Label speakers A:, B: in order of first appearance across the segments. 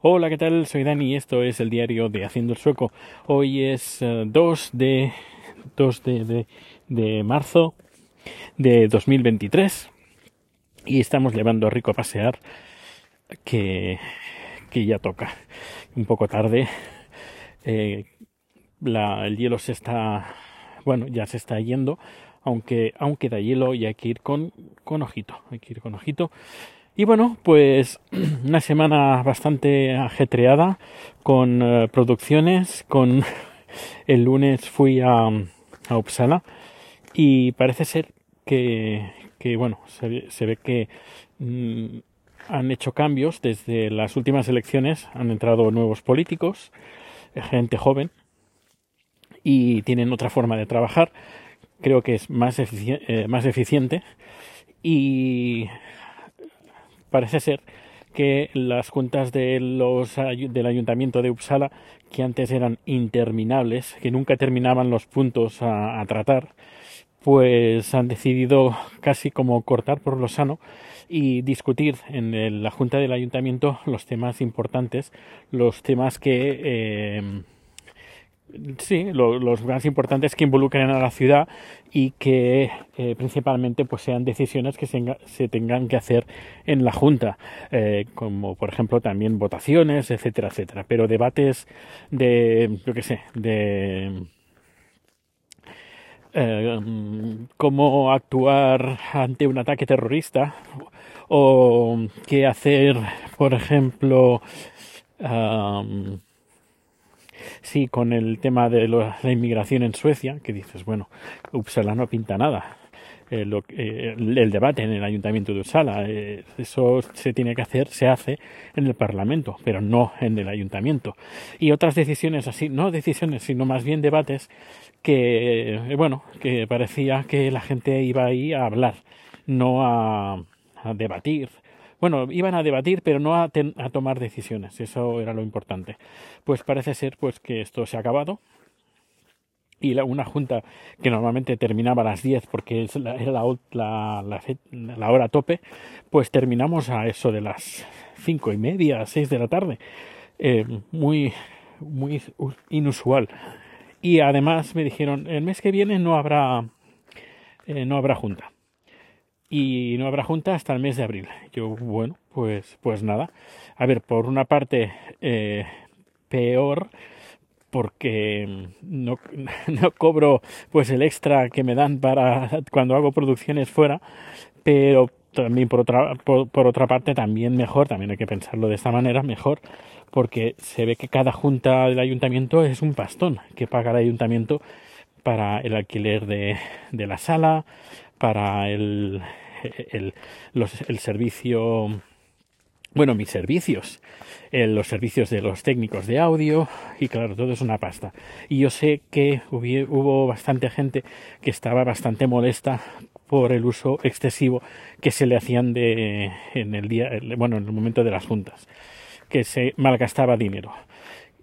A: Hola, ¿qué tal? Soy Dani y esto es el diario de Haciendo el Sueco. Hoy es eh, 2 de 2 de, de, de marzo de 2023 y estamos llevando a Rico a pasear que, que ya toca. Un poco tarde. Eh, el hielo se está, bueno, ya se está yendo, aunque aún queda hielo y hay que ir con, con ojito, hay que ir con ojito. Y bueno, pues una semana bastante ajetreada con eh, producciones, con el lunes fui a, a Uppsala y parece ser que, que bueno, se, ve- se ve que mm, han hecho cambios desde las últimas elecciones, han entrado nuevos políticos, gente joven y tienen otra forma de trabajar. Creo que es más, eh, más eficiente y parece ser que las juntas de los, del ayuntamiento de Uppsala, que antes eran interminables, que nunca terminaban los puntos a, tratar, pues han decidido casi como cortar por lo sano y discutir en la junta del ayuntamiento los temas importantes, los temas que eh, Sí, lo- los más importantes que involucren a la ciudad y que eh, principalmente pues sean decisiones que se, enga- se tengan que hacer en la Junta, eh, como por ejemplo también votaciones, etcétera, etcétera. Pero debates de, yo qué sé, de eh, cómo actuar ante un ataque terrorista o qué hacer, por ejemplo, am, Sí, con el tema de lo- la inmigración en Suecia, que dices, bueno, Uppsala no pinta nada. Eh, lo- eh, el, debate en el ayuntamiento de Uppsala, eh, eso se tiene que hacer, se hace en el Parlamento, pero no en el ayuntamiento. Y otras decisiones así, no decisiones, sino más bien debates que, eh, bueno, que parecía que la gente iba ahí a hablar, no a, a debatir. Bueno, iban a debatir, pero no a, ten- a tomar decisiones. Eso era lo importante. Pues parece ser pues que esto se ha acabado y la- una junta que normalmente terminaba a las 10 porque es la- era la, la, hora tope, pues terminamos a eso de las cinco y media, 6 de la tarde. Eh, muy, muy inusual. Y además me dijeron, el mes que viene no habrá, eh, no habrá junta. Y no habrá junta hasta el mes de abril. Yo, bueno, pues, pues nada. A ver, por una parte, eh, peor porque no, no cobro pues el extra que me dan para cuando hago producciones fuera, pero también por otra, por, por otra parte también mejor, también hay que pensarlo de esta manera, mejor, porque se ve que cada junta del ayuntamiento es un pastón que paga el ayuntamiento para el alquiler de, de la sala, para el, el, los- el servicio bueno, mis servicios, eh, los servicios de los técnicos de audio y claro, todo es una pasta. Y yo sé que hubi- hubo bastante gente que estaba bastante molesta por el uso excesivo que se le hacían de en el día, bueno, en el momento de las juntas, que se malgastaba dinero.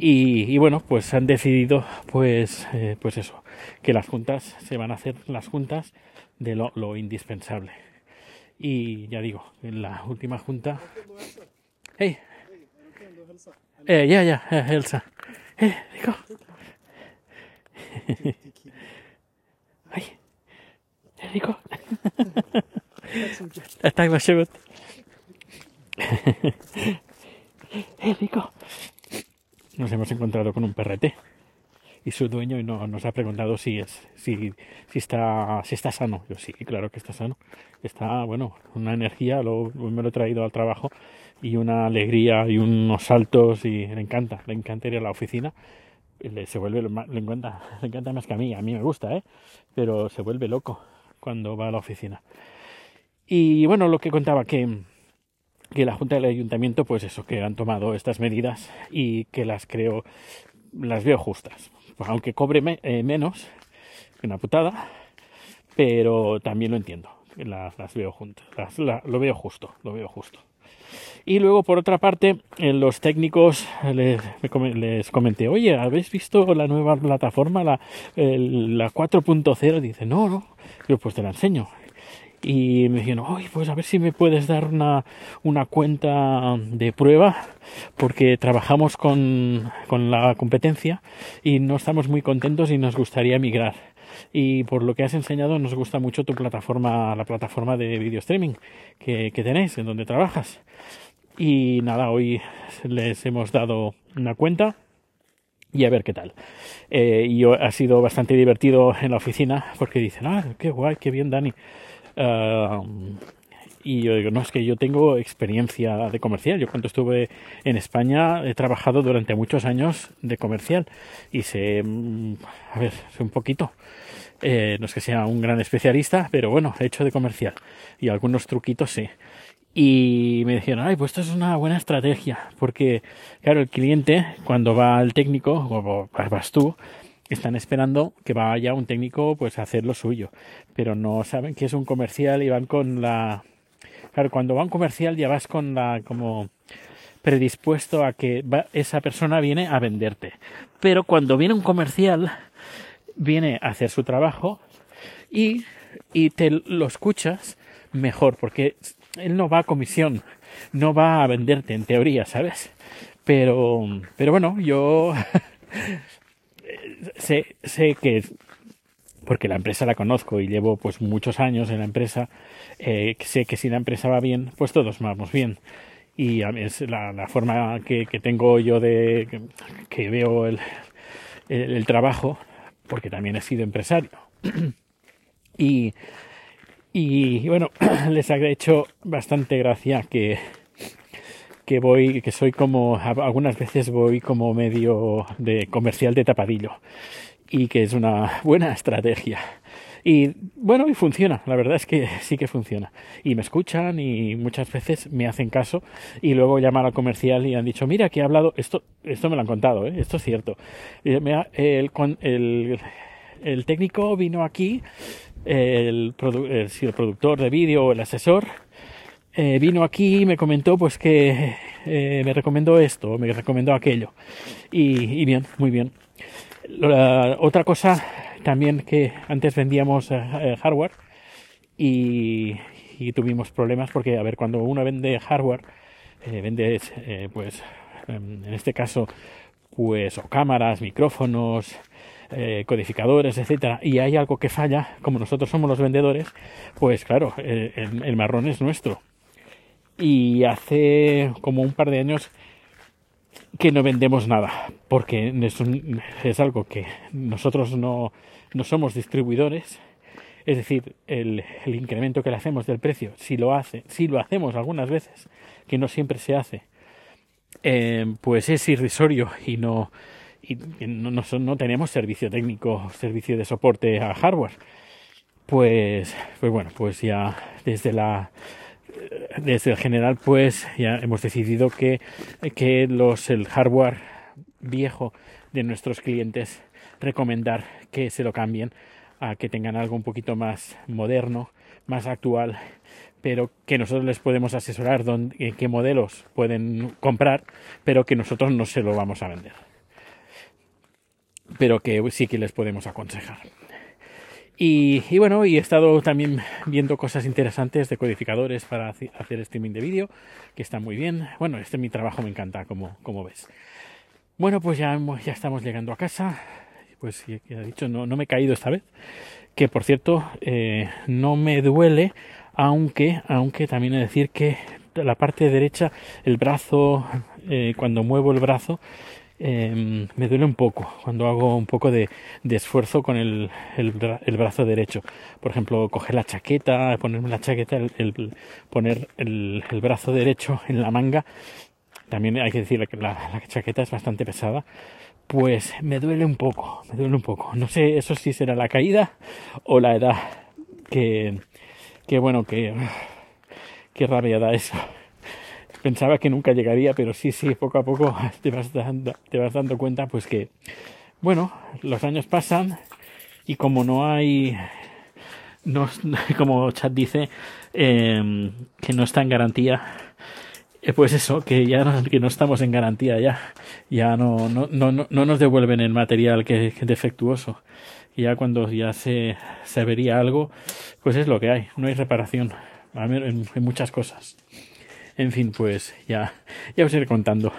A: Y, bueno, pues han decidido, pues, eh, pues eso, que las juntas se van a hacer las juntas de lo, indispensable. Y ya digo, en la última junta Hej! Eh, ja, ja, eh, hälsa. Hej, Rico. Hej, Rico. Eh, Tack, varsågod. Hej, Rico. Nos hemos encontrado con un perrete y su dueño no, nos ha preguntado si es si, está si está sano. Yo sí, claro que está sano. Está, bueno, una energía, lo, me lo he traído al trabajo y una alegría y unos saltos y le encanta, le encanta ir a la oficina. Le, se vuelve, le encanta, le encanta más que a mí, a mí me gusta, ¿eh? Pero se vuelve loco cuando va a la oficina. Y bueno, lo que contaba que, que la Junta del Ayuntamiento, pues eso, que han tomado estas medidas y que las creo, las veo justas. Pues aunque cobre me- eh, menos, una putada, pero también lo entiendo. Las, las veo juntas, las- la- lo veo justo, lo veo justo. Y luego, por otra parte, los técnicos les, me come- les comenté, oye, ¿habéis visto la nueva plataforma, la, la 4.0? Dice, no, no. Yo, pues te la enseño. Y me dijeron, oye, pues a ver si me puedes dar una, una cuenta de prueba, porque trabajamos con, con la competencia y no estamos muy contentos y nos gustaría migrar. Y por lo que has enseñado, nos gusta mucho tu plataforma, la plataforma de video streaming que, que tenéis, en donde trabajas. Y nada, hoy les hemos dado una cuenta y a ver qué tal. Eh, y ha sido bastante divertido en la oficina porque dicen, ah, qué guay, qué bien, Dani. Y yo digo, no, es que yo tengo experiencia de comercial. Yo cuando estuve en España he trabajado durante muchos años de comercial y sé, mm, a ver, sé un poquito. Eh, no es que sea un gran especialista, pero bueno, he hecho de comercial y algunos truquitos sí. Y me dijeron, ay, pues esto es una buena estrategia, porque claro, el cliente cuando va al técnico, o vas tú, están esperando que vaya un técnico pues a hacer lo suyo, pero no saben que es un comercial y van con la claro, cuando va un comercial ya vas con la como predispuesto a que esa persona viene a venderte. Pero cuando viene un comercial viene a hacer su trabajo y y te lo escuchas mejor porque él no va a comisión, no va a venderte en teoría, ¿sabes? Pero pero bueno, yo sé, sé que porque la empresa la conozco y llevo pues muchos años en la empresa, eh, sé que si la empresa va bien, pues todos vamos bien. Y es la, forma que, que, tengo yo de que, veo el, el, el, trabajo, porque también he sido empresario. y, y bueno, les ha hecho bastante gracia que, que voy, que soy como, algunas veces voy como medio de comercial de tapadillo y que es una buena estrategia. Y bueno, y funciona, la verdad es que sí que funciona. Y me escuchan y muchas veces me hacen caso y luego llaman al comercial y han dicho, mira, que he hablado, esto, esto me lo han contado, ¿eh? esto es cierto. El, el, el técnico vino aquí, el, el, el productor de vídeo o el asesor, eh, vino aquí y me comentó pues que eh, me recomendó esto, me recomendó aquello. Y, y bien, muy bien. La, otra cosa también que antes vendíamos eh, hardware y, y, tuvimos problemas porque, a ver, cuando uno vende hardware, eh, vende eh, pues en este caso pues o cámaras, micrófonos, eh, codificadores, etcétera, y hay algo que falla, como nosotros somos los vendedores, pues claro, el, el marrón es nuestro y hace como un par de años que no vendemos nada porque es, algo que nosotros no, no, somos distribuidores. Es decir el, el, incremento que le hacemos del precio si lo hace si lo hacemos algunas veces que no siempre se hace eh, pues es irrisorio y no y no, no, no tenemos servicio técnico servicio de soporte a hardware. Pues pues bueno pues ya desde la desde el general pues ya hemos decidido que, que los el hardware viejo de nuestros clientes recomendar que se lo cambien a que tengan algo un poquito más moderno, más actual, pero que nosotros les podemos asesorar dónde, en qué modelos pueden comprar, pero que nosotros no se lo vamos a vender. Pero que sí que les podemos aconsejar. Y, bueno, y he estado también viendo cosas interesantes de codificadores para hacer streaming de vídeo, que está muy bien. Bueno, este mi trabajo me encanta, como, como ves. Bueno, pues ya, ya estamos llegando a casa. Pues ya he dicho, no, no me he caído esta vez. Que por cierto, eh, no me duele, aunque, aunque también he de decir que la parte derecha, el brazo, eh, cuando muevo el brazo, eh, me duele un poco cuando hago un poco de, de esfuerzo con el, el, el, brazo derecho. Por ejemplo, coger la chaqueta, ponerme la chaqueta, el, poner el, brazo derecho en la manga. También hay que decir que la, la, chaqueta es bastante pesada. Pues me duele un poco, me duele un poco. No sé, eso sí será la caída o la edad. Que, que bueno, que, qué rabia da eso pensaba que nunca llegaría, pero sí, sí, poco a poco te vas dando, te vas dando cuenta, pues que, bueno, los años pasan y como no hay, no, como Chat dice, eh, que no está en garantía, eh, pues eso, que ya no, que no estamos en garantía ya, ya no, no, no, no nos devuelven el material que, que defectuoso ya cuando ya se, se vería algo, pues es lo que hay, no hay reparación en, en muchas cosas. En fin, pues ya, ya os iré contando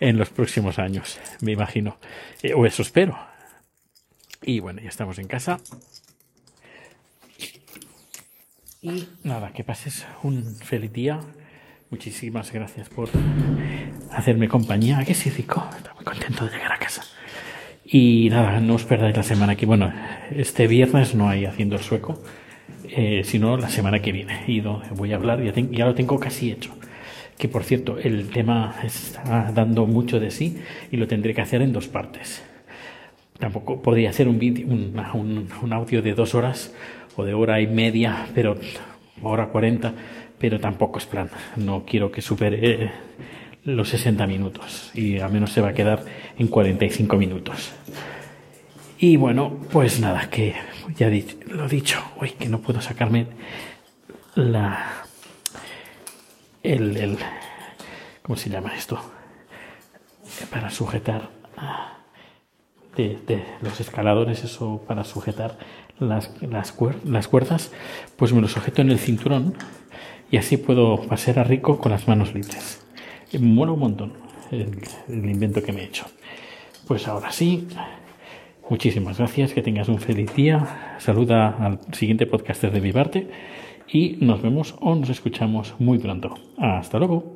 A: en los próximos años, me imagino. Eh, o eso espero. Y bueno, ya estamos en casa. Y nada, que pases un feliz día. Muchísimas gracias por hacerme compañía. que sí, Rico? Estoy muy contento de llegar a casa. Y nada, no os perdáis la semana que bueno, este viernes no hay haciendo el sueco, eh, sino la semana que viene. Y voy a hablar, ya, ya lo tengo casi hecho. Que por cierto, el tema está dando mucho de sí y lo tendré que hacer en dos partes. Tampoco podría hacer un, un, un, audio de dos horas o de hora y media, pero hora cuarenta, pero tampoco es plan. No quiero que supere los 60 minutos y al menos se va a quedar en 45 minutos. Y bueno, pues nada, que ya lo he dicho, hoy que no puedo sacarme la el, el ¿cómo se llama esto? Para sujetar de, los escaladores, eso para sujetar las, las, las cuerdas, pues me lo sujeto en el cinturón y así puedo pasar a rico con las manos libres. Me mola un montón el, invento que me he hecho. Pues ahora sí, muchísimas gracias, que tengas un feliz día. Saluda al siguiente podcaster de mi parte y nos vemos o nos escuchamos muy pronto. Hasta luego.